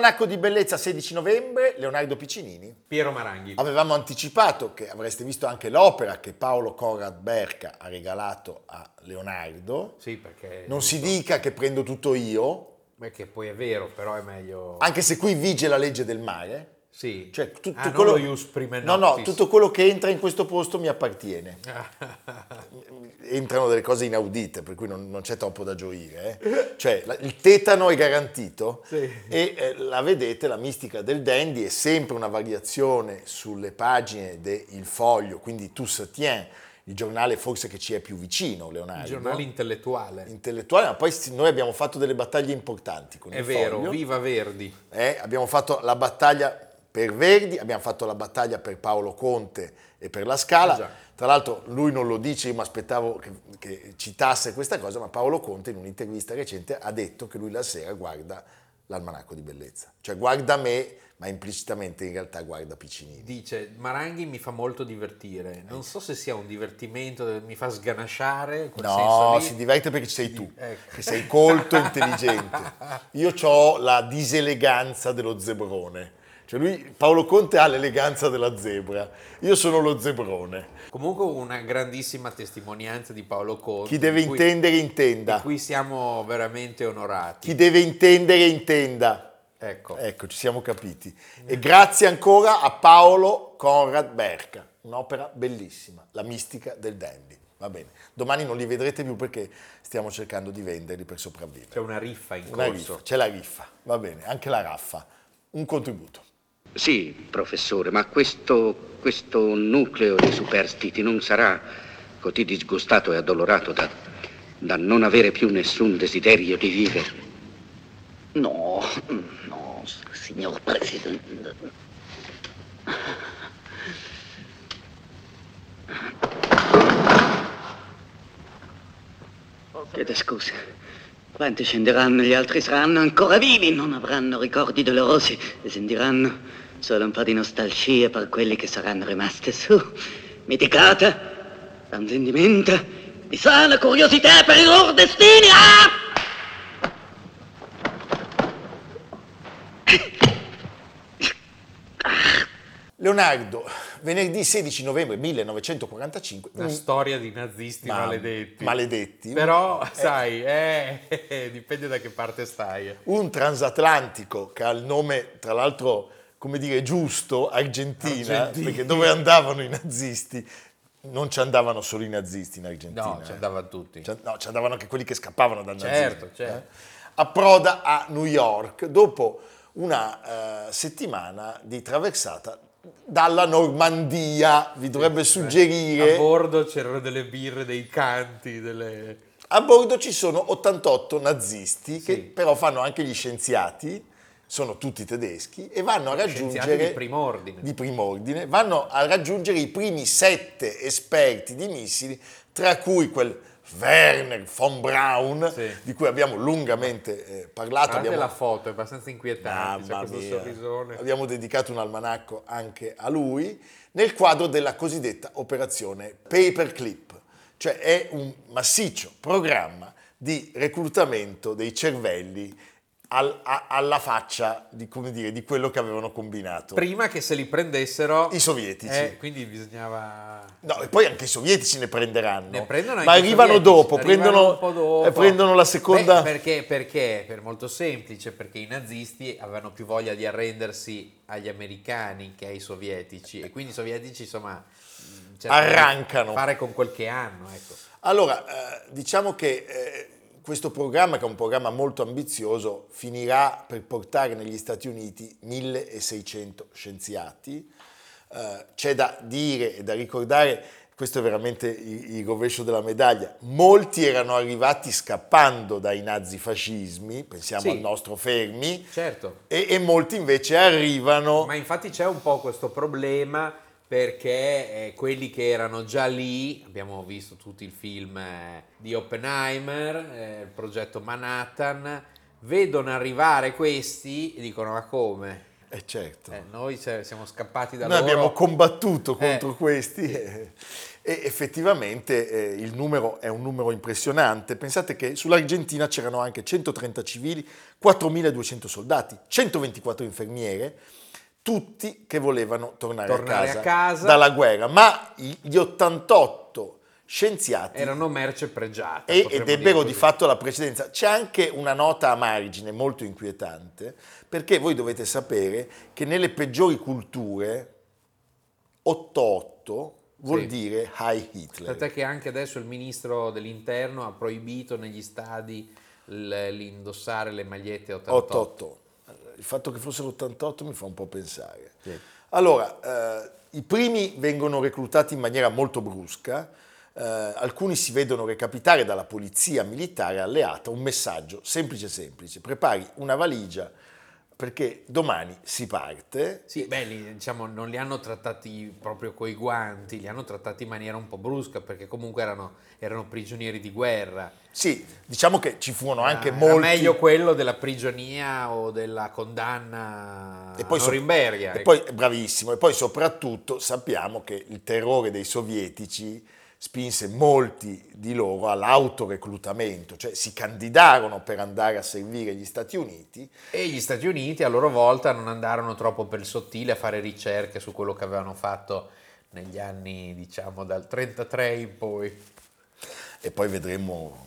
Almanacco di Bellezza 16 novembre, Leonardo Piccinini. Piero Maranghi. Avevamo anticipato che avreste visto anche l'opera che Paolo Conrad Berca ha regalato a Leonardo. Sì, perché... Non si dica che prendo tutto io, Beh, che poi è vero, però è meglio... anche se qui vige la legge del mare. Sì. Cioè, tutto ah, quello... No, no, tutto quello che entra in questo posto mi appartiene. Entrano delle cose inaudite, per cui non, non c'è troppo da gioire. eh. Cioè, la- il tetano è garantito Sì. e eh, la vedete, la mistica del dandy è sempre una variazione sulle pagine del foglio, quindi Tu Satien, il giornale forse che ci è più vicino, Leonardo. Il giornale intellettuale. intellettuale, ma poi noi abbiamo fatto delle battaglie importanti con È il vero, foglio. viva Verdi. Eh, abbiamo fatto la battaglia per Verdi, abbiamo fatto la battaglia per Paolo Conte e per la Scala. Eh già. Tra l'altro lui non lo dice, io mi aspettavo che, che citasse questa cosa, ma Paolo Conte in un'intervista recente ha detto che lui la sera guarda l'almanacco di bellezza. Cioè guarda me, ma implicitamente in realtà guarda Piccinini. Dice, Maranghi mi fa molto divertire. Non so se sia un divertimento, mi fa sganasciare. No, si diverte perché sei tu, Ecco. che sei colto e intelligente. Io ho la diseleganza dello zebrone. Cioè lui, Paolo Conte ha l'eleganza della zebra, io sono lo zebrone. Comunque una grandissima testimonianza di Paolo Conte. Chi deve di cui- intendere Di intenda, cui siamo veramente onorati. chi deve intendere intenda. Ecco. Ecco, ci siamo capiti. E grazie ancora a Paolo Conrad Berca, un'opera bellissima, La mistica del dandy. Va bene, domani non li vedrete più perché stiamo cercando di venderli per sopravvivere. C'è una riffa in Una corso. riffa, c'è la riffa, va bene, anche la raffa. Un contributo. Sì, professore, ma questo, questo nucleo di superstiti non sarà così disgustato e addolorato da, da non avere più nessun desiderio di vivere? No, no, signor Presidente. Chiede scusa. Quanti scenderanno, gli altri saranno ancora vivi, non avranno ricordi dolorosi e sentiranno solo un po' di nostalgia per quelli che saranno rimasti su, mitigata da un sentimento di sana curiosità per i loro destini. Ah! Leonardo, venerdì 16 novembre 1945, Una un- storia di nazisti Ma- maledetti. maledetti. Però, sai, eh, dipende da che parte stai. un transatlantico che ha il nome, tra l'altro, come dire, giusto, Argentina, Argentina. perché dove andavano i nazisti? Non ci andavano solo i nazisti in Argentina. No, ci eh. andavano tutti. Ci- No, ci andavano anche quelli che scappavano dal Certo, nazismo. certo. eh. Approda a New York dopo una eh, settimana di traversata dalla Normandia, vi dovrebbe suggerire. A bordo c'erano delle birre, dei canti, delle... A bordo ci sono 88 nazisti che Sì. però fanno anche gli scienziati, sono tutti tedeschi e vanno a raggiungere di prim'ordine. di prim'ordine, vanno a raggiungere i primi sette esperti di missili, tra cui quel Werner von Braun, Sì. di cui abbiamo lungamente eh, parlato. Guardate Abbiamo, la foto, è abbastanza inquietante, Mamma sorrisone. Abbiamo dedicato un almanacco anche a lui nel quadro della cosiddetta operazione Paperclip, cioè è un massiccio programma di reclutamento dei cervelli al- a- alla faccia di, come dire, di quello che avevano combinato. Prima che se li prendessero... I sovietici. Eh, quindi bisognava... No, e poi anche i sovietici ne prenderanno. Ne prendono ma arrivano dopo, arrivano prendono, dopo. eh, prendono la seconda. Beh, perché, perché? Per molto semplice, perché i nazisti avevano più voglia di arrendersi agli americani che ai sovietici e quindi i sovietici insomma Arrancano. fare con quel che hanno, ecco. Allora, eh, diciamo che eh, questo programma, che è un programma molto ambizioso, finirà per portare negli Stati Uniti 1600 scienziati. Eh, c'è da dire e da ricordare, questo è veramente il, il rovescio della medaglia, molti erano arrivati scappando dai nazifascismi, pensiamo Sì. al nostro Fermi, Certo. e, e molti invece arrivano... Ma infatti c'è un po' questo problema perché eh, quelli che erano già lì, abbiamo visto tutti il film eh, di Oppenheimer, eh, il progetto Manhattan, vedono arrivare questi e dicono ma come? Eh certo. Eh, noi siamo scappati da Noi loro. abbiamo combattuto Eh. contro questi eh, e effettivamente il numero è un numero impressionante. Pensate che sull'Argentina c'erano anche 130 civili, 4.200 soldati, 124 infermiere, tutti che volevano tornare, Tornare a, casa a casa. dalla guerra, ma gli 88 scienziati erano merce pregiata. e, ed ebbero di fatto la precedenza. C'è anche una nota a margine molto inquietante, perché voi dovete sapere che nelle peggiori culture 88 vuol Sì. dire High Hitler. Tant'è che anche adesso il ministro dell'interno ha proibito negli stadi l'indossare le magliette 88. 88. Il fatto che fossero 88 mi fa un po' pensare. Sì. Allora, eh, i primi vengono reclutati in maniera molto brusca, eh, alcuni si vedono recapitare dalla polizia militare alleata un messaggio semplice semplice, prepari una valigia perché domani si parte. Sì, beh, li- diciamo, non li hanno trattati proprio coi guanti, li hanno trattati in maniera un po' brusca perché comunque erano, erano prigionieri di guerra. Sì, diciamo che ci furono anche Era molti... meglio quello della prigionia o della condanna E poi, a so- Norimberga. e poi bravissimo, e poi soprattutto sappiamo che il terrore dei sovietici spinse molti di loro all'autoreclutamento, cioè si candidarono per andare a servire gli Stati Uniti E gli Stati Uniti a loro volta non andarono troppo per il sottile a fare ricerche su quello che avevano fatto negli anni, diciamo, dal 33 in poi. e poi vedremo,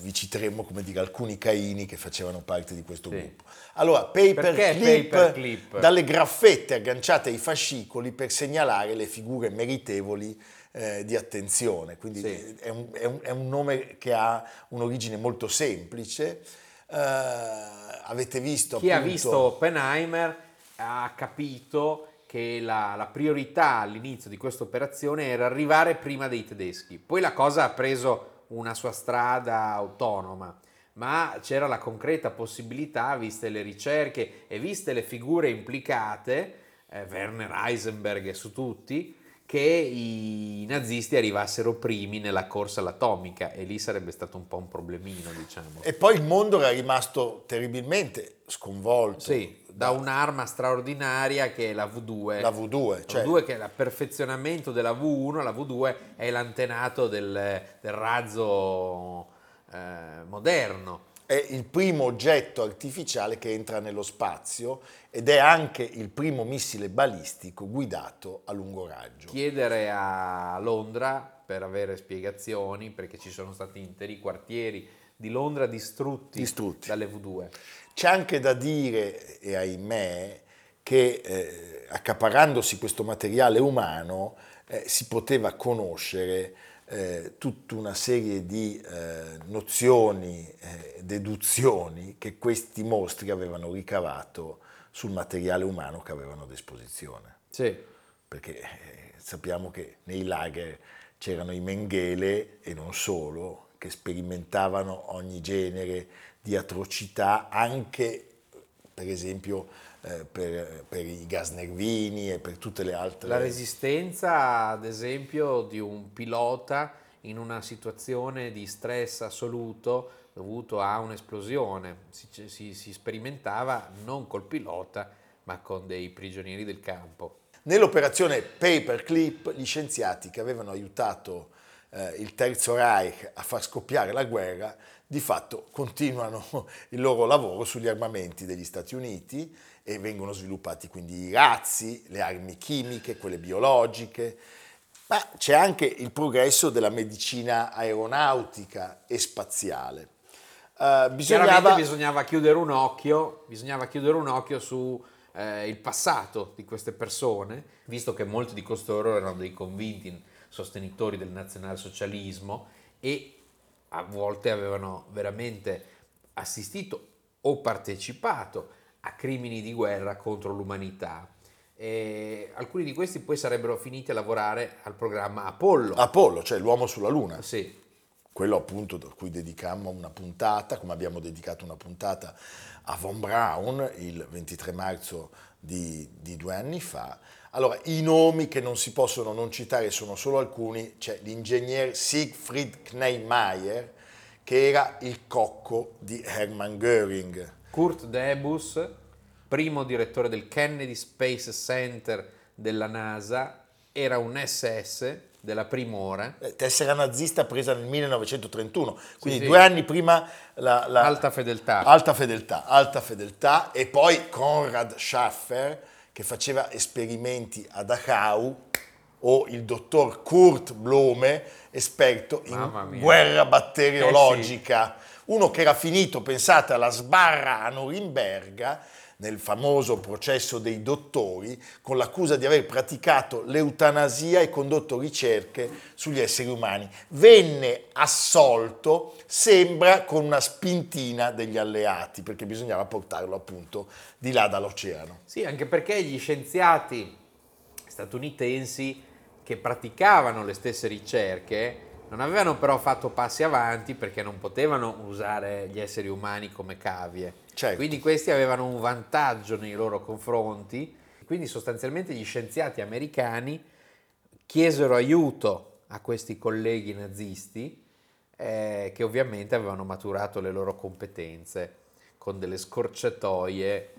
vi citeremo come dire alcuni caini che facevano parte di questo Sì. gruppo. Allora, paperclip, Perché paperclip? dalle graffette agganciate ai fascicoli per segnalare le figure meritevoli eh, di attenzione, quindi Sì. è, un, è un- è un nome che ha un'origine molto semplice. Eh, avete visto Chi ha appunto- visto Oppenheimer ha capito che la, la priorità all'inizio di questa operazione era arrivare prima dei tedeschi. Poi la cosa ha preso una sua strada autonoma, ma c'era la concreta possibilità, viste le ricerche e viste le figure implicate, eh, Werner Heisenberg e su tutti, che i nazisti arrivassero primi nella corsa all'atomica e lì sarebbe stato un po' un problemino, diciamo. E poi il mondo era rimasto terribilmente sconvolto. Sì, da un'arma straordinaria che è la V2. La V2, cioè- La V2 che è il perfezionamento della V1, la V2 è l'antenato del, del razzo eh, moderno. È il primo oggetto artificiale che entra nello spazio ed è anche il primo missile balistico guidato a lungo raggio. Chiedere a Londra per avere spiegazioni, perché ci sono stati interi quartieri di Londra distrutti, Distrutti. dalle V2. C'è anche da dire, e ahimè, che eh, accaparandosi questo materiale umano eh, si poteva conoscere eh, tutta una serie di eh, nozioni, eh, deduzioni che questi mostri avevano ricavato sul materiale umano che avevano a disposizione. Sì. Perché eh, sappiamo che nei lager c'erano i Mengele e non solo, che sperimentavano ogni genere di atrocità, anche per esempio eh, per, per i gas nervini e per tutte le altre... La resistenza, ad esempio, di un pilota in una situazione di stress assoluto dovuto a un'esplosione. Si, si- si sperimentava non col pilota, ma con dei prigionieri del campo. Nell'operazione Paperclip gli scienziati che avevano aiutato eh, il Terzo Reich a far scoppiare la guerra di fatto continuano il loro lavoro sugli armamenti degli Stati Uniti e vengono sviluppati quindi i razzi, le armi chimiche, quelle biologiche, ma c'è anche il progresso della medicina aeronautica e spaziale. Chiaramente bisognava... bisognava chiudere un occhio, bisognava chiudere un occhio su eh, il passato di queste persone, visto che molti di costoro erano dei convinti sostenitori del nazionalsocialismo e a volte avevano veramente assistito o partecipato a crimini di guerra contro l'umanità. E alcuni di questi poi sarebbero finiti a lavorare al programma Apollo. Apollo, cioè l'uomo sulla Luna. Sì. quello appunto a cui dedicammo una puntata, come abbiamo dedicato una puntata a Von Braun il 23 marzo di, di due anni fa. Allora, i nomi che non si possono non citare sono solo alcuni, c'è l'ingegner Siegfried Kneimeyer, che era il cocco di Hermann Göring. Kurt Debus, primo direttore del Kennedy Space Center della NASA, era un SS della prima ora. Eh, Tessera nazista presa nel 1931, quindi sì. due anni prima la, la- Alta fedeltà. Alta fedeltà, alta fedeltà e poi Konrad Schaffer che faceva esperimenti a Dachau o il dottor Kurt Blome, esperto in guerra batteriologica, uno che era finito, pensate, alla sbarra a Norimberga nel famoso processo dei dottori con l'accusa di aver praticato l'eutanasia e condotto ricerche sugli esseri umani. Venne assolto, sembra, con una spintina degli alleati, perché bisognava portarlo appunto di là dall'oceano. Sì, anche perché gli scienziati statunitensi che praticavano le stesse ricerche non avevano però fatto passi avanti perché non potevano usare gli esseri umani come cavie. Certo. Quindi questi avevano un vantaggio nei loro confronti. Quindi sostanzialmente gli scienziati americani chiesero aiuto a questi colleghi nazisti eh, che ovviamente avevano maturato le loro competenze con delle scorciatoie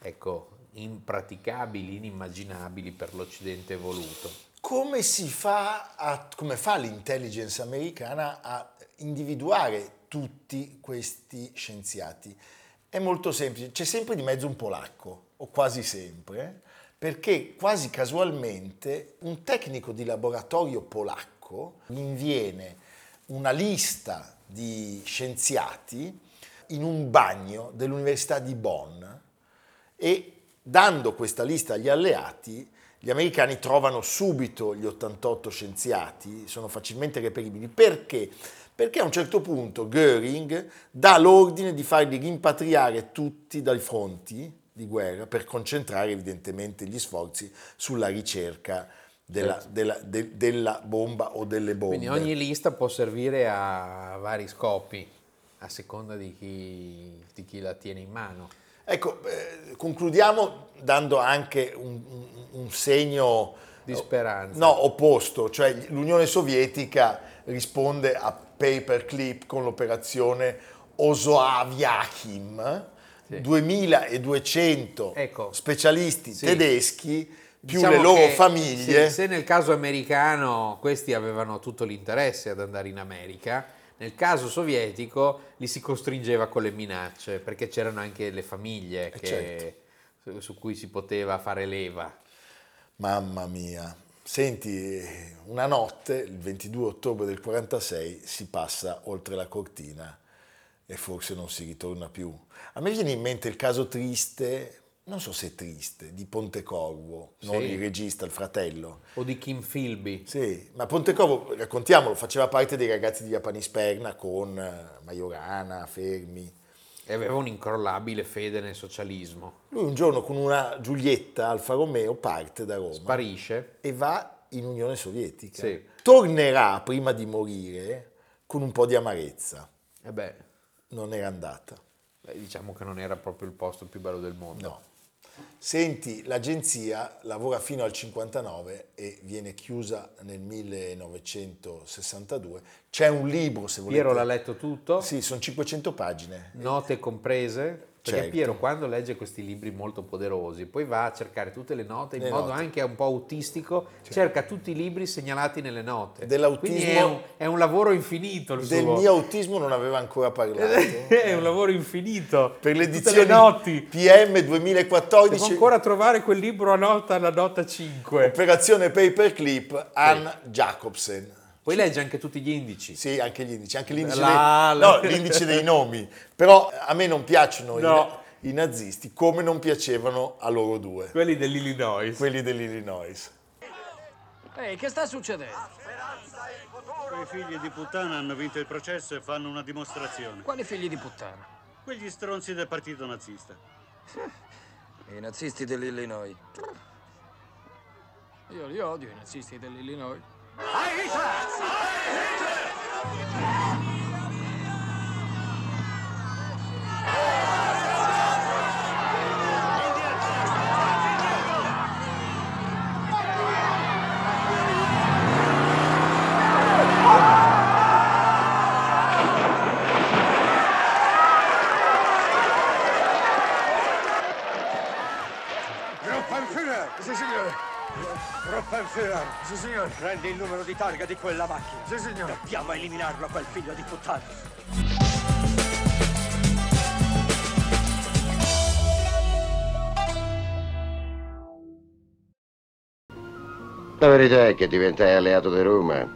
ecco, impraticabili, inimmaginabili per l'Occidente evoluto. Come si fa, a- come fa l'intelligence americana a individuare tutti questi scienziati? È molto semplice, c'è sempre di mezzo un polacco, o quasi sempre, perché quasi casualmente un tecnico di laboratorio polacco inviene una lista di scienziati in un bagno dell'Università di Bonn e dando questa lista agli alleati, gli americani trovano subito gli 88 scienziati, sono facilmente reperibili. Perché? Perché a un certo punto Göring dà l'ordine di farli rimpatriare tutti dai fronti di guerra per concentrare evidentemente gli sforzi sulla ricerca della, Certo. della- de- della bomba o delle bombe. Quindi ogni lista può servire a vari scopi, a seconda di chi, di chi la tiene in mano. Ecco, eh, concludiamo dando anche un, un- segno Di speranza. No, opposto, cioè l'Unione Sovietica risponde a paperclip con l'operazione Osoaviakim, Sì. 2200 Ecco. specialisti Sì. tedeschi più Diciamo le loro che, famiglie. sì, se nel caso americano questi avevano tutto l'interesse ad andare in America, nel caso sovietico li si costringeva con le minacce, perché c'erano anche le famiglie Eh, che- certo. su, su cui si poteva fare leva. Mamma mia, senti, una notte, il 22 ottobre del 46, si passa oltre la cortina e forse non si ritorna più. A me viene in mente il caso triste, non so se è triste, di Pontecorvo, non Sì. il regista, il fratello. O di Kim Philby. Sì, ma Pontecorvo, raccontiamolo, faceva parte dei ragazzi di Japanisperna con eh, Majorana, Fermi. E aveva un'incrollabile fede nel socialismo. Lui un giorno con una Giulietta Alfa Romeo parte da Roma. Sparisce. e va in Unione Sovietica. Sì. Tornerà prima di morire con un po' di amarezza. E beh, Non era andata. beh, diciamo che non era proprio il posto più bello del mondo. No. Senti, l'agenzia lavora fino al 59 e viene chiusa nel 1962. C'è un libro, se volete. Piero l'ha letto tutto, Sì, sono 500 pagine. note comprese, perché Certo. Piero quando legge questi libri molto poderosi, poi va a cercare tutte le note in Le modo note. anche un po' autistico, cerca tutti i libri segnalati nelle note. Dell'autismo- è un, è un lavoro infinito il Del suo. mio autismo non aveva ancora parlato. è un lavoro infinito. Per le Tutte edizioni le noti. PM 2014 Devo ancora trovare quel libro a nota alla nota 5. Operazione Paperclip Ann Jacobsen. Poi legge anche tutti gli indici. Sì, anche gli indici, anche l'indice, La- dei, la- no, l'indice dei nomi. Però a me non piacciono i- No. i, nazisti come non piacevano a loro due, Quelli dell'Illinois. quelli dell'Illinois. Ehi, che sta succedendo? Quei figli di puttana hanno vinto il processo e fanno una dimostrazione. Quali figli di puttana? Quegli stronzi del partito nazista. I nazisti dell'Illinois. Io li odio, i nazisti dell'Illinois. 来一次来一次 Gruppenführer! Sì, signore! Prendi il numero di targa di quella macchina! Sì, signore! Dobbiamo eliminarlo, quel figlio di puttana! La verità è che diventai alleato di Roma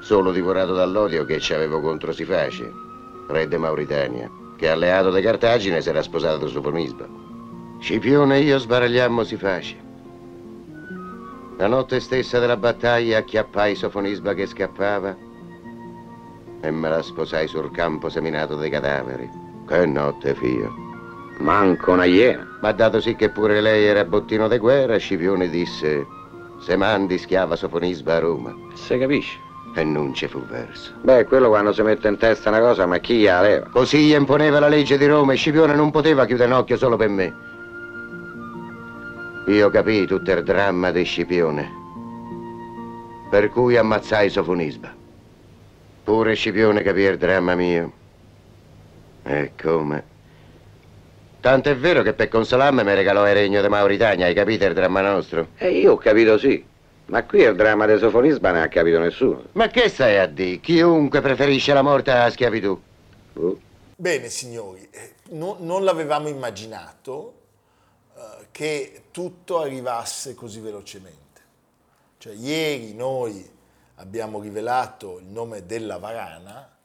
solo divorato dall'odio che ci avevo contro Sifaci, re di Mauritania, che alleato di Cartagine si era sposato su Fonisba. Scipione e io sbaragliammo Sifaci. La notte stessa della battaglia acchiappai Sofonisba che scappava e me la sposai sul campo seminato dei cadaveri. Che notte, fio. Manco una iena. Ma dato sì che pure lei era bottino di guerra, Scipione disse: Se mandi schiava Sofonisba a Roma. Se capisce. E non ci fu verso. Beh, quello quando si mette in testa una cosa, ma chi la leva? Così gli imponeva la legge di Roma e Scipione non poteva chiudere un occhio solo per me. Io capii tutto il dramma di Scipione. Per cui ammazzai Sofonisba. Pure Scipione capì il dramma mio. E come? Tanto è vero che per consolarmi mi regalò il regno di Mauritania, hai capito il dramma nostro? E io ho capito sì. Ma qui il dramma di Sofonisba non ha capito nessuno. Ma che stai a dire? Chiunque preferisce la morte alla schiavitù. Boh. Bene, signori, eh, no- non l'avevamo immaginato che tutto arrivasse così velocemente. Cioè, ieri noi abbiamo rivelato il nome della varana,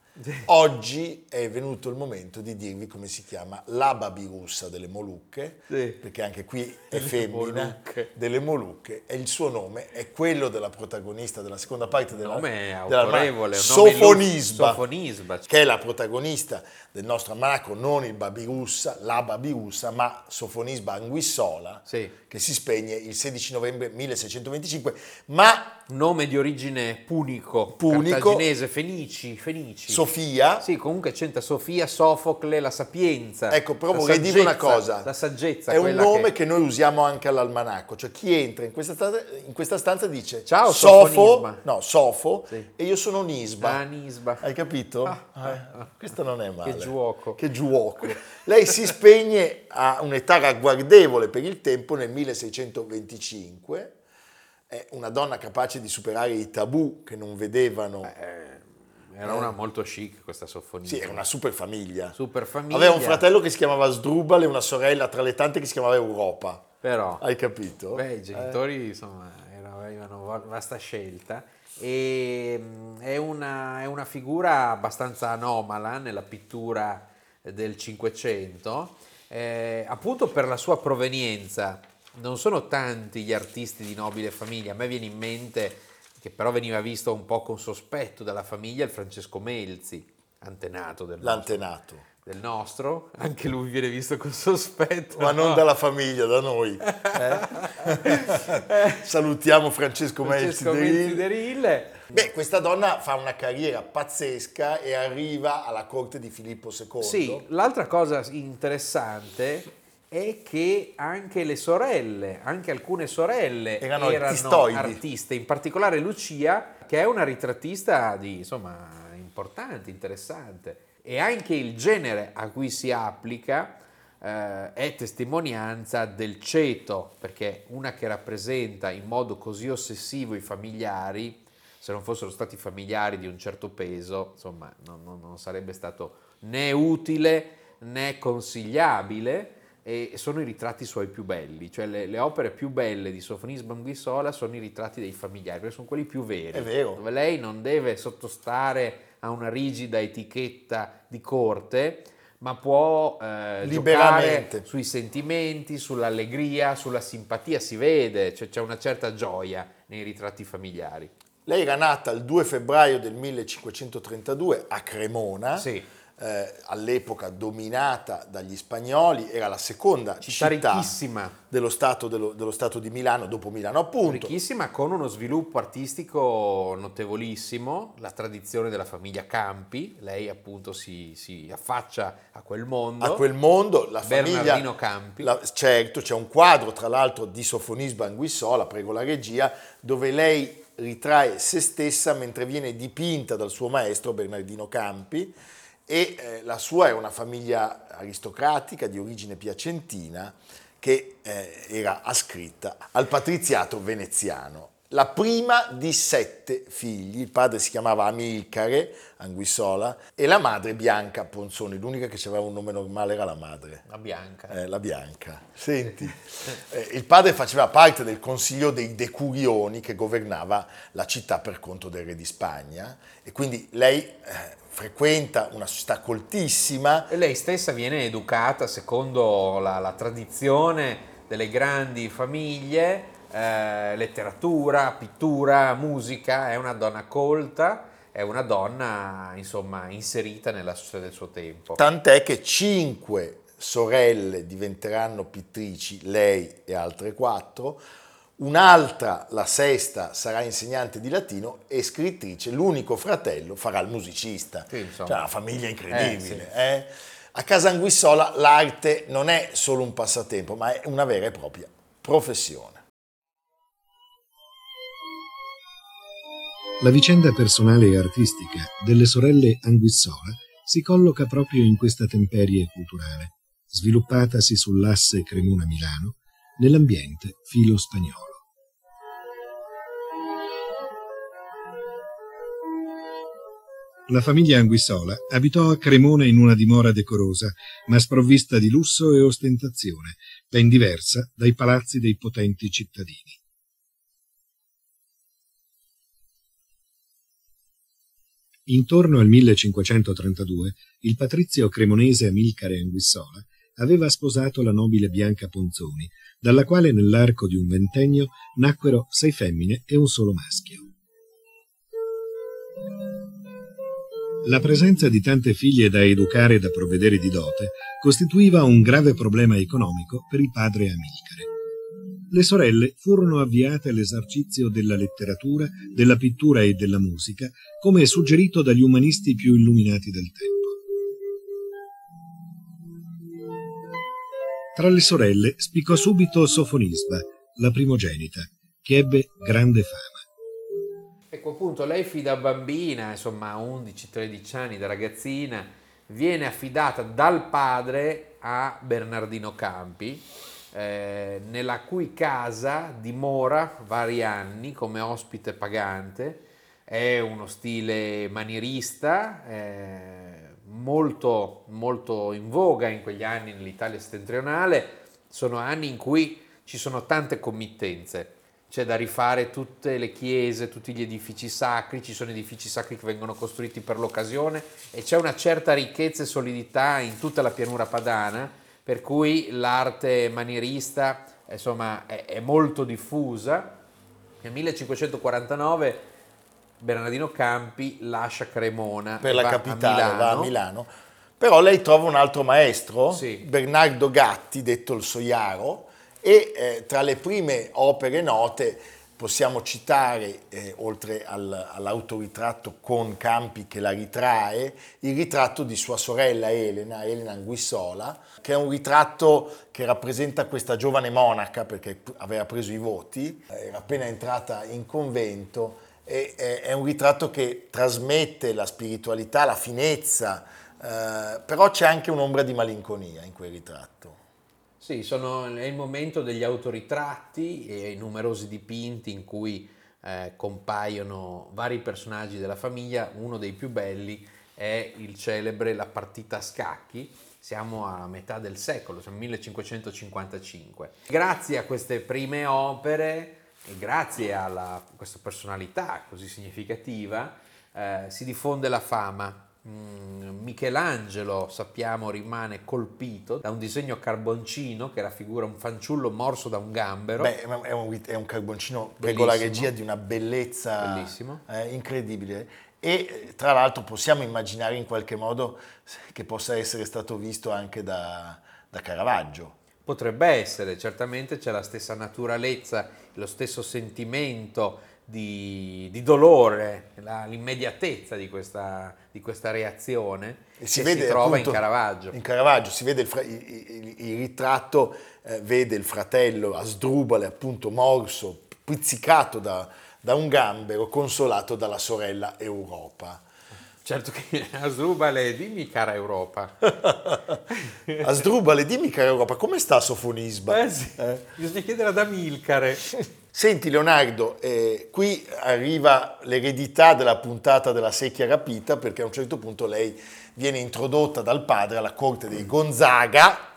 oggi è venuto il momento di dirvi come si chiama la babirussa delle Molucche, Sì. perché anche qui è femmina, Molucche. delle Molucche, e il suo nome è quello della protagonista della seconda parte della nome della- nome Sofonisba, Sofonisba. che è la protagonista del nostro almanacco, non il Babirussa, la Babirussa, ma Sofonisba Anguissola, Sì. che si spegne il 16 novembre 1625, ma Nome di origine punico, Punico. cartaginese, Fenici, Fenici. Sofia, Sì, comunque c'entra Sofia, Sofocle, la sapienza. ecco, però vorrei dire una cosa, La saggezza. è un nome che... che... noi usiamo anche all'almanacco, cioè chi entra in questa stanza, in questa stanza dice Ciao, Sofo, no, Sofo, Sì. e io sono Nisba. Ah, Nisba. Hai capito? Ah, Eh, questo non è male. Che giuoco. Che giuoco. Lei si spegne a un'età ragguardevole per il tempo nel 1625. È una donna capace di superare i tabù che non vedevano. Era una molto chic questa Sofonisba. sì, era una super famiglia. super famiglia. Aveva un fratello che si chiamava Sdrubal e una sorella tra le tante che si chiamava Europa. Però, Hai capito? beh, i genitori insomma era- avevano va- vasta scelta e mh, è una, è una figura abbastanza anomala nella pittura del Cinquecento, eh, appunto per la sua provenienza. Non sono tanti gli artisti di nobile famiglia, a me viene in mente che però veniva visto un po' con sospetto dalla famiglia il Francesco Melzi, antenato del nostro, L'antenato. del nostro, anche lui viene visto con sospetto. Ma non no? dalla famiglia, da noi. eh? Salutiamo Francesco, Francesco Melzi. Beh, questa donna fa una carriera pazzesca e arriva alla corte di Filippo II. Sì, l'altra cosa interessante è che anche le sorelle, anche alcune sorelle Erano artistoidi. artiste, in particolare Lucia, che è una ritrattista di, insomma, importante, interessante. E anche il genere a cui si applica eh, è testimonianza del ceto, perché una che rappresenta in modo così ossessivo i familiari, se non fossero stati familiari di un certo peso, insomma, non, non- non sarebbe stato né utile né consigliabile e sono i ritratti suoi più belli, cioè le, le opere più belle di Sofonisba Anguissola sono i ritratti dei familiari, perché sono quelli più veri, È vero. dove lei non deve sottostare a una rigida etichetta di corte, ma può eh, Liberamente. sui sentimenti, sull'allegria, sulla simpatia, si vede, cioè c'è una certa gioia nei ritratti familiari. Lei era nata il 2 febbraio del 1532 a Cremona, Sì. Eh, all'epoca dominata dagli spagnoli, era la seconda Città città, ricchissima. dello, stato, dello- dello Stato di Milano, dopo Milano appunto. Ricchissima con uno sviluppo artistico notevolissimo, la tradizione della famiglia Campi, lei appunto si, si affaccia a quel mondo. a quel mondo la Bernardino famiglia Campi. la- certo c'è un quadro tra l'altro di Sofonisba Anguissola prego la regia dove lei ritrae se stessa mentre viene dipinta dal suo maestro Bernardino Campi e eh, la sua è una famiglia aristocratica di origine piacentina che eh, era ascritta al patriziato veneziano. La prima di sette figli, il padre si chiamava Amilcare Anguissola e la madre Bianca Ponzoni, l'unica che aveva un nome normale era la madre. La bianca. Eh, la Bianca. Senti, eh, il padre faceva parte del consiglio dei Decurioni che governava la città per conto del re di Spagna e quindi lei eh, frequenta una società coltissima. E lei stessa viene educata secondo la, la tradizione delle grandi famiglie, eh, letteratura, pittura, musica, è una donna colta, è una donna insomma inserita nella società del suo tempo. Tant'è che cinque sorelle diventeranno pittrici, lei e altre quattro, un'altra, la sesta, sarà insegnante di latino e scrittrice, l'unico fratello farà il musicista. Sì, insomma. cioè una famiglia incredibile. eh. A Casa Anguissola l'arte non è solo un passatempo, ma è una vera e propria professione. La vicenda personale e artistica delle sorelle Anguissola si colloca proprio in questa temperie culturale, sviluppatasi sull'asse Cremona-Milano, nell'ambiente filo-spagnolo. La famiglia Anguissola abitò a Cremona in una dimora decorosa, ma sprovvista di lusso e ostentazione, ben diversa dai palazzi dei potenti cittadini. Intorno al 1532 il patrizio cremonese Amilcare Anguissola aveva sposato la nobile Bianca Ponzoni, dalla quale nell'arco di un ventennio nacquero sei femmine e un solo maschio. La presenza di tante figlie da educare e da provvedere di dote costituiva un grave problema economico per il padre Amilcare. Le sorelle furono avviate all'esercizio della letteratura, della pittura e della musica, come suggerito dagli umanisti più illuminati del tempo. Tra le sorelle spiccò subito Sofonisba, la primogenita, che ebbe grande fama. Ecco appunto, lei fin da bambina, insomma 11-13 anni da ragazzina, viene affidata dal padre a Bernardino Campi, eh, nella cui casa dimora vari anni come ospite pagante. È uno stile manierista, eh, molto, molto in voga in quegli anni nell'Italia settentrionale. Sono anni in cui ci sono tante committenze. C'è da rifare tutte le chiese, tutti gli edifici sacri, ci sono edifici sacri che vengono costruiti per l'occasione e c'è una certa ricchezza e solidità in tutta la pianura padana per cui l'arte manierista insomma, è, è molto diffusa. Nel 1549 Bernardino Campi lascia Cremona per la capitale, a va a Milano. Però lei trova un altro maestro, Sì. Bernardo Gatti, detto il Soiaro, e eh, tra le prime opere note possiamo citare, eh, oltre al- all'autoritratto con Campi che la ritrae, il ritratto di sua sorella Elena, Elena Anguissola, che è un ritratto che rappresenta questa giovane monaca perché aveva preso i voti, era appena entrata in convento e e- è un ritratto che trasmette la spiritualità, la finezza, eh, però c'è anche un'ombra di malinconia in quel ritratto. Sì, sono, è il momento degli autoritratti e i numerosi dipinti in cui eh, compaiono vari personaggi della famiglia. Uno dei più belli è il celebre La partita a scacchi. Siamo a metà del secolo, siamo 1555. Grazie a queste prime opere e grazie a questa personalità così significativa eh, si diffonde la fama. Mm, Michelangelo, sappiamo, rimane colpito da un disegno carboncino che raffigura un fanciullo morso da un gambero. Beh, è un, è un carboncino per Bellissimo. la regia di una bellezza eh, incredibile. E tra l'altro possiamo immaginare in qualche modo che possa essere stato visto anche da, da Caravaggio. Potrebbe essere, certamente c'è la stessa naturalezza, lo stesso sentimento di, di dolore, la- l'immediatezza di questa, di questa reazione E che si si, vede trova appunto in Caravaggio. In Caravaggio si vede il, fra- il- il ritratto, eh, vede il fratello Asdrubale appunto morso, pizzicato da, da un gambero, consolato dalla sorella Europa. Certo che Asdrubale, dimmi cara Europa. Asdrubale, dimmi cara Europa, come sta Sofonisba? Eh sì, bisogna chiedere ad Amilcare. Senti Leonardo, eh, qui arriva l'eredità della puntata della secchia rapita perché a un certo punto lei viene introdotta dal padre alla corte dei Gonzaga.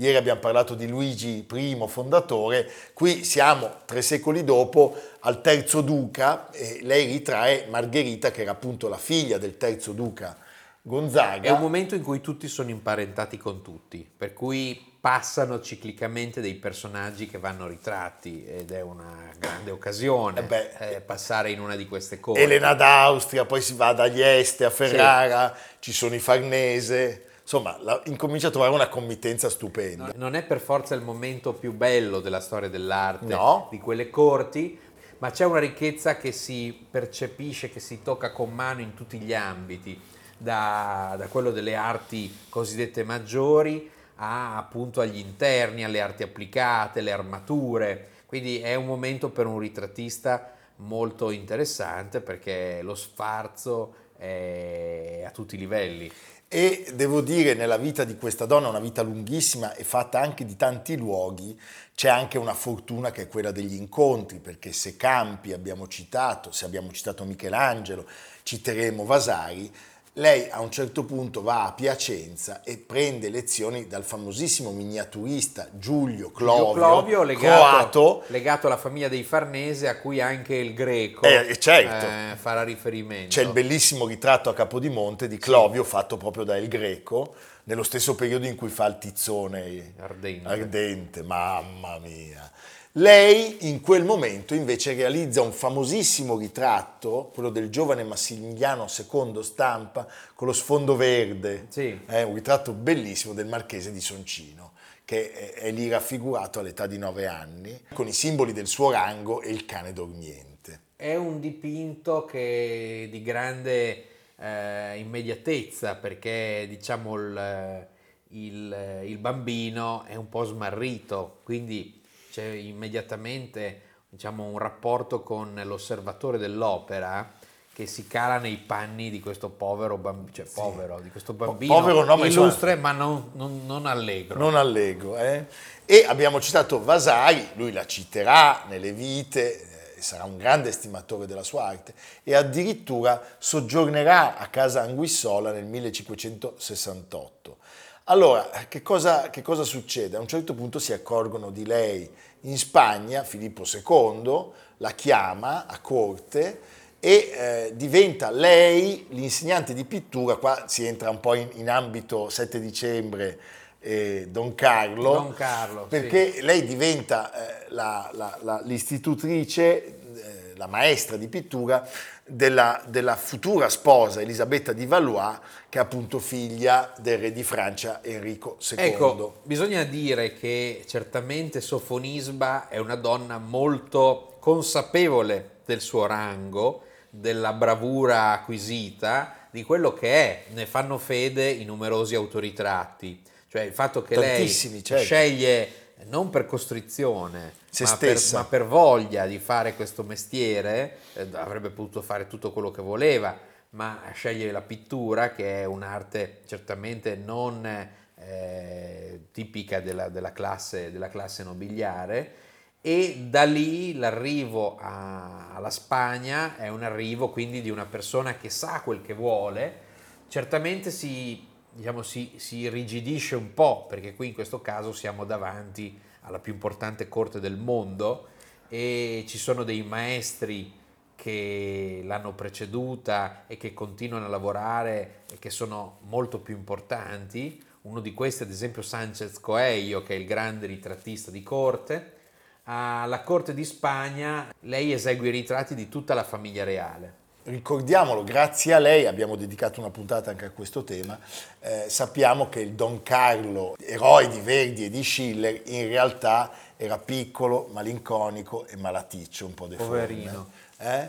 Ieri abbiamo parlato di Luigi I, fondatore, qui siamo tre secoli dopo al terzo duca e lei ritrae Margherita che era appunto la figlia del terzo duca Gonzaga. È un momento in cui tutti sono imparentati con tutti, per cui passano ciclicamente dei personaggi che vanno ritratti ed è una grande occasione Eh beh, eh, passare in una di queste cose. Elena d'Austria, poi si va dagli Este a Ferrara, ci sono i Farnese, insomma la- incomincia a trovare una committenza stupenda. Non è per forza il momento più bello della storia dell'arte, No. di quelle corti, ma c'è una ricchezza che si percepisce, che si tocca con mano in tutti gli ambiti, da, da quello delle arti cosiddette maggiori a, appunto agli interni, alle arti applicate, le armature. Quindi è un momento per un ritrattista molto interessante perché lo sfarzo è a tutti i livelli. E devo dire, nella vita di questa donna, una vita lunghissima e fatta anche di tanti luoghi, c'è anche una fortuna che è quella degli incontri, perché se Campi abbiamo citato, se abbiamo citato Michelangelo, citeremo Vasari, lei a un certo punto va a Piacenza e prende lezioni dal famosissimo miniaturista Giulio Clovio, Giulio Clovio legato, croato, legato alla famiglia dei Farnese a cui anche il greco Eh, certo. eh, farà riferimento. C'è il bellissimo ritratto a Capodimonte di Clovio fatto proprio da El Greco, nello stesso periodo in cui fa il tizzone Ardente. ardente, mamma mia. Lei in quel momento invece realizza un famosissimo ritratto, quello del giovane Massimiliano II stampa, con lo sfondo verde. Sì. È un ritratto bellissimo del marchese di Soncino, che è, è lì raffigurato all'età di nove anni, con i simboli del suo rango e il cane dormiente. È un dipinto che di grande eh, immediatezza perché diciamo il, il- il bambino è un po' smarrito, quindi c'è immediatamente diciamo, un rapporto con l'osservatore dell'opera che si cala nei panni di questo povero bambino, cioè povero, di questo bambino povero no, illustre ma non, non- non allegro. Non allego, eh? E abbiamo citato Vasari, lui la citerà nelle vite, sarà un grande estimatore della sua arte e addirittura soggiornerà a casa Anguissola nel 1568. Allora, che cosa, che cosa succede? A un certo punto si accorgono di lei in Spagna, Filippo II la chiama a corte e eh, diventa lei l'insegnante di pittura, qua si entra un po' in, in ambito 7 dicembre eh, Don Carlo, Don Carlo, perché lei diventa eh, la- la- la- l'istitutrice, eh, la maestra di pittura della, della futura sposa Elisabetta di Valois, che è appunto figlia del re di Francia Enrico II. Ecco, bisogna dire che certamente Sofonisba è una donna molto consapevole del suo rango, della bravura acquisita, di quello che è. Ne fanno fede i numerosi autoritratti. Cioè il fatto che Tantissimi, lei certo. sceglie non per costrizione, Se ma per, ma per voglia di fare questo mestiere, eh, avrebbe potuto fare tutto quello che voleva, ma sceglie la pittura, che è un'arte certamente non eh, tipica della, della classe, della classe nobiliare, e da lì l'arrivo a- alla Spagna è un arrivo quindi di una persona che sa quel che vuole, certamente si, diciamo, si, si irrigidisce un po', perché qui in questo caso siamo davanti alla più importante corte del mondo e ci sono dei maestri che l'hanno preceduta e che continuano a lavorare e che sono molto più importanti. Uno di questi, ad esempio, Sanchez Coelho, che è il grande ritrattista di corte. Alla corte di Spagna lei esegue i ritratti di tutta la famiglia reale. Ricordiamolo, grazie a lei abbiamo dedicato una puntata anche a questo tema. eh, sappiamo che il Don Carlo, eroe di Verdi e di Schiller, in realtà era piccolo, malinconico e malaticcio, un po' deforme. Poverino. eh?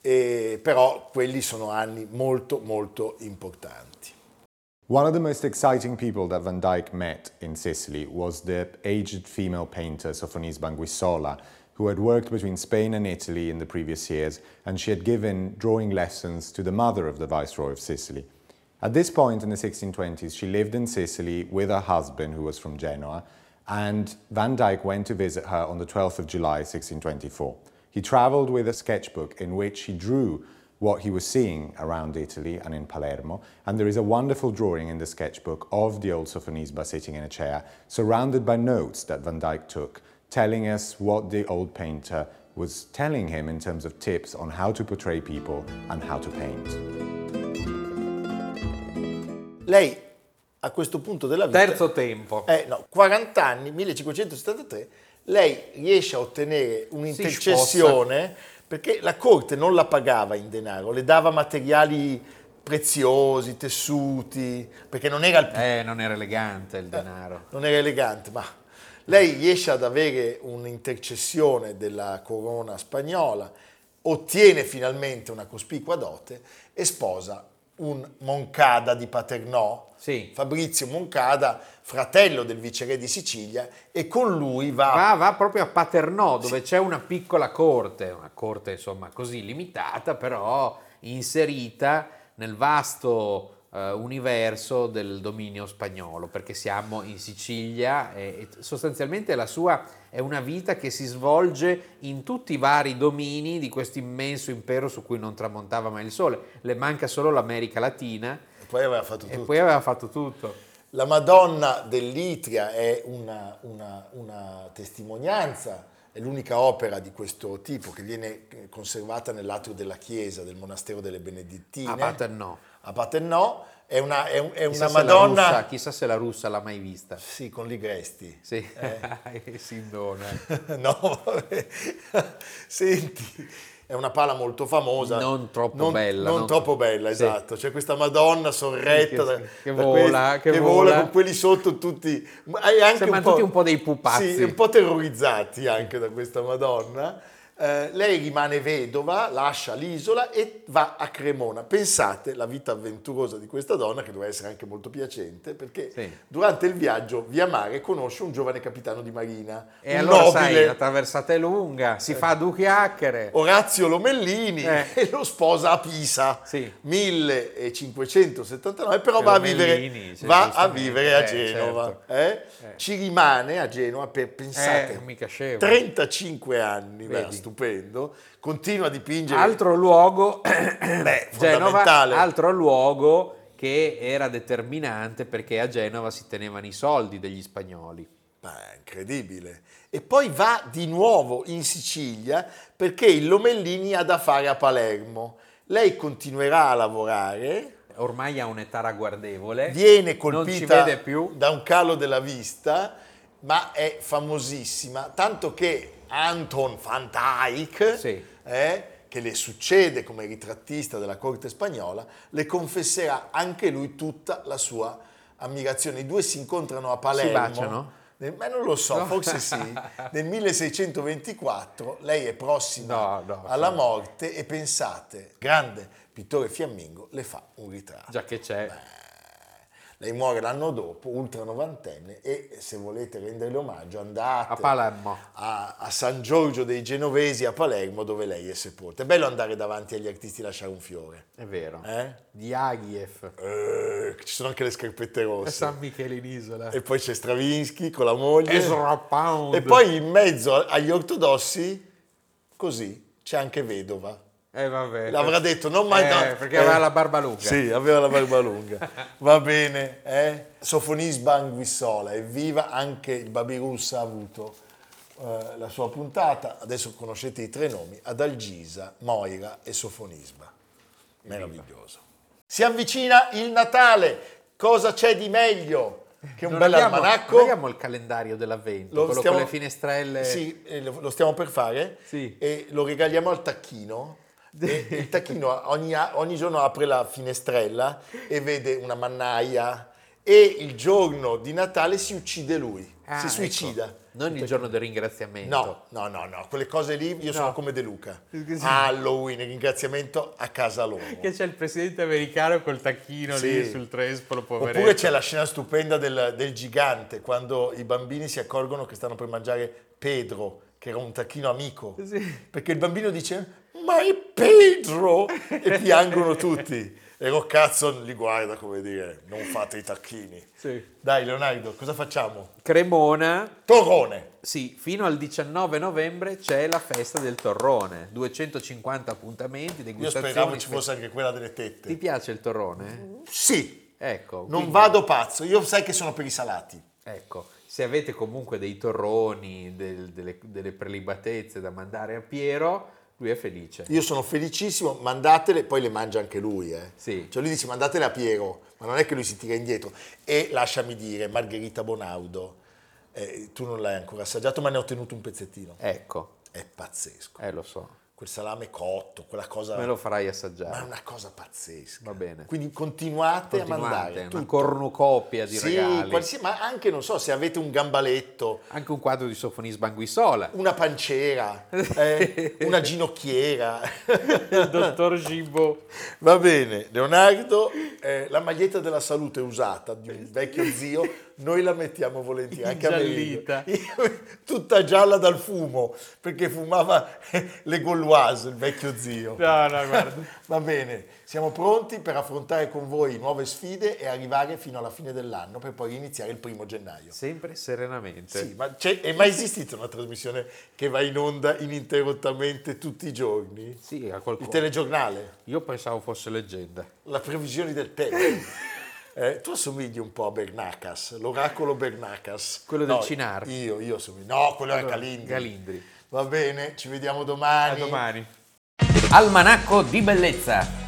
E, però quelli sono anni molto molto importanti. One of the most exciting people that Van Dyck met in Sicily was the aged female painter Sofonisba Anguissola, who had worked between Spain and Italy in the previous years, and she had given drawing lessons to the mother of the Viceroy of Sicily. At this point in the 1620s, she lived in Sicily with her husband, who was from Genoa, and Van Dyck went to visit her on the 12th of July, 1624. He traveled with a sketchbook in which he drew what he was seeing around Italy and in Palermo. And there is a wonderful drawing in the sketchbook of the old Sophonisba sitting in a chair, surrounded by notes that Van Dyck took, telling us what the old painter was telling him in terms of tips on how to portray people and how to paint. Lei a questo punto della vita... Terzo tempo. Eh, no, 40 anni, 1573, lei riesce a ottenere un'intercessione perché la corte non la pagava in denaro, le dava materiali preziosi, tessuti, perché non era il Eh, non era elegante il denaro. non era elegante, ma lei riesce ad avere un'intercessione della corona spagnola, ottiene finalmente una cospicua dote e sposa un Moncada di Paternò, Sì. Fabrizio Moncada, fratello del viceré di Sicilia, e con lui va, Va, va proprio a Paternò, dove c'è una piccola corte, una corte insomma così limitata, però inserita nel vasto universo del dominio spagnolo, perché siamo in Sicilia e, e sostanzialmente la sua è una vita che si svolge in tutti i vari domini di questo immenso impero su cui non tramontava mai il sole. Le manca solo l'America Latina e poi aveva fatto e tutto. poi aveva fatto tutto. La Madonna dell'Itria è una, una- una testimonianza, è l'unica opera di questo tipo che viene conservata nell'atrio della chiesa del monastero delle Benedettine. A Paternò. A Paternò è una, è un- è una Madonna... russa- chissà se la russa l'ha mai vista. Sì, con Ligresti. Sì, Eh. Sindona. no, vabbè. Senti, è una pala molto famosa. Non troppo Non- bella, Non, non troppo tro- bella, sì. esatto. C'è questa Madonna sorretta Che- da- che da vola, questi- che vola vola. con quelli sotto tutti... Sembrano tutti un po' dei pupazzi. Sì, un po' terrorizzati anche da questa Madonna. Eh, lei rimane vedova, lascia l'isola e va a Cremona. Pensate la vita avventurosa di questa donna, che doveva essere anche molto piacente, perché Sì. durante il viaggio via mare conosce un giovane capitano di marina, E allora sai, nobile, la traversata è lunga, si fa due chiacchiere. Orazio Lomellini, Eh. e lo sposa a Pisa, Sì. 1579, però va a vivere, sì, va a vivere a Eh, Genova. certo. eh? Ci rimane a Genova per, pensate, Eh, mica scemo. 35 anni, Vedi. Stupendo, continua a dipingere. Altro luogo, Beh, Genova, altro luogo che era determinante perché a Genova si tenevano i soldi degli spagnoli. Beh, incredibile. E poi va di nuovo in Sicilia perché il Lomellini ha da fare a Palermo. Lei continuerà a lavorare, Ormai ha un'età ragguardevole, viene colpita da un calo della vista, ma è famosissima, tanto che Anton van Dyck, Sì. eh, che le succede come ritrattista della corte spagnola, le confesserà anche lui tutta la sua ammirazione. I due si incontrano a Palermo. baciano? Nel- Ma non lo so, No. forse sì. Nel 1624 lei è prossima No, no, alla morte e pensate, grande pittore fiammingo le fa un ritratto. Già che c'è. Lei muore l'anno dopo, ultra novantenne, e se volete renderle omaggio andate A Palermo. a, a San Giorgio dei Genovesi a Palermo dove lei è sepolta. È bello andare davanti agli artisti e lasciare un fiore. È vero. Eh? Di Agiev. Eh, ci sono anche le scarpette rosse. San Michele in isola. E poi c'è Stravinsky con la moglie. Ezra Pound. E poi in mezzo agli ortodossi, così, c'è anche Vedova. Eh, vabbè. L'avrà detto, non mai... Eh, perché eh, aveva la barba lunga. Sì, aveva la barba lunga. Va bene, eh? Sofonisba Anguissola, evviva, anche il Babirus ha avuto eh, la sua puntata, adesso conoscete i tre nomi, Adalgisa, Moira e Sofonisba. Meraviglioso. Si avvicina il Natale, cosa c'è di meglio che un bel abbiamo, almanacco? abbiamo il calendario dell'avvento, quello con le finestrelle. Sì, eh, lo lo stiamo per fare Sì. e lo regaliamo al tacchino. E il tacchino ogni, ogni giorno apre la finestrella e vede una mannaia e il giorno di Natale si uccide lui, Ah, si ecco. suicida. Non il giorno del ringraziamento. No, no, no, no, quelle cose lì io sono No. come De Luca. Sì. Halloween, il ringraziamento a casa loro. Che c'è il presidente americano col tacchino Sì. lì sul trespolo, poveretto. Oppure c'è la scena stupenda del, del gigante, quando i bambini si accorgono che stanno per mangiare Pedro, che era un tacchino amico, perché il bambino dice ma è Pedro e piangono tutti. E Roccazzo li guarda come dire non fate i tacchini. Dai Leonardo, cosa facciamo? Cremona. Torrone. Sì, fino al 19 novembre c'è la festa del torrone, 250 appuntamenti, Io degustazioni. speravo ci fosse anche quella delle tette. Ti piace il torrone? Sì, Ecco. non quindi- vado pazzo, io sai che sono per i salati. Ecco, se avete comunque dei torroni, del- delle, delle prelibatezze da mandare a Piero, lui è felice. Io sono felicissimo, mandatele, poi le mangia anche lui. Eh. Sì. Cioè lui dice mandatele a Piero, ma non è che lui si tira indietro. E lasciami dire, Margherita Bonaudo, eh, tu non l'hai ancora assaggiato, ma ne ho tenuto un pezzettino. Ecco, È pazzesco. eh lo so, Quel salame cotto, quella cosa... me lo farai Ma è assaggiare. una cosa pazzesca. Va bene. Quindi continuate, a Continuate, mandare. una tutto. cornucopia di sì, regali. qualsiasi- ma anche, non so, se avete un gambaletto, Anche un quadro di Sofonis Banguisola. una pancera, eh, una ginocchiera. Il dottor Gimbo. Va bene, Leonardo, eh, la maglietta della salute usata di un vecchio zio, noi la mettiamo volentieri. Anche a Ingiallita. Io- tutta gialla dal fumo, perché fumava le Gauloise, il vecchio zio. No, no, guarda. Va bene, siamo pronti per affrontare con voi nuove sfide e arrivare fino alla fine dell'anno per poi iniziare il primo gennaio. Sempre serenamente. Sì, ma c'è- è mai esistita una trasmissione che va in onda ininterrottamente tutti i giorni? Sì, a Il qualcuno. telegiornale? Io pensavo fosse leggenda. La previsione del tempo. Eh, tu assomigli un po' a Bernacas, l'oracolo Bernacas. Quello del No, Cinar. Io, io assomiglio. No, quello Allora, era Calindri. Calindri. Va bene, ci vediamo domani. A domani. Almanacco di bellezza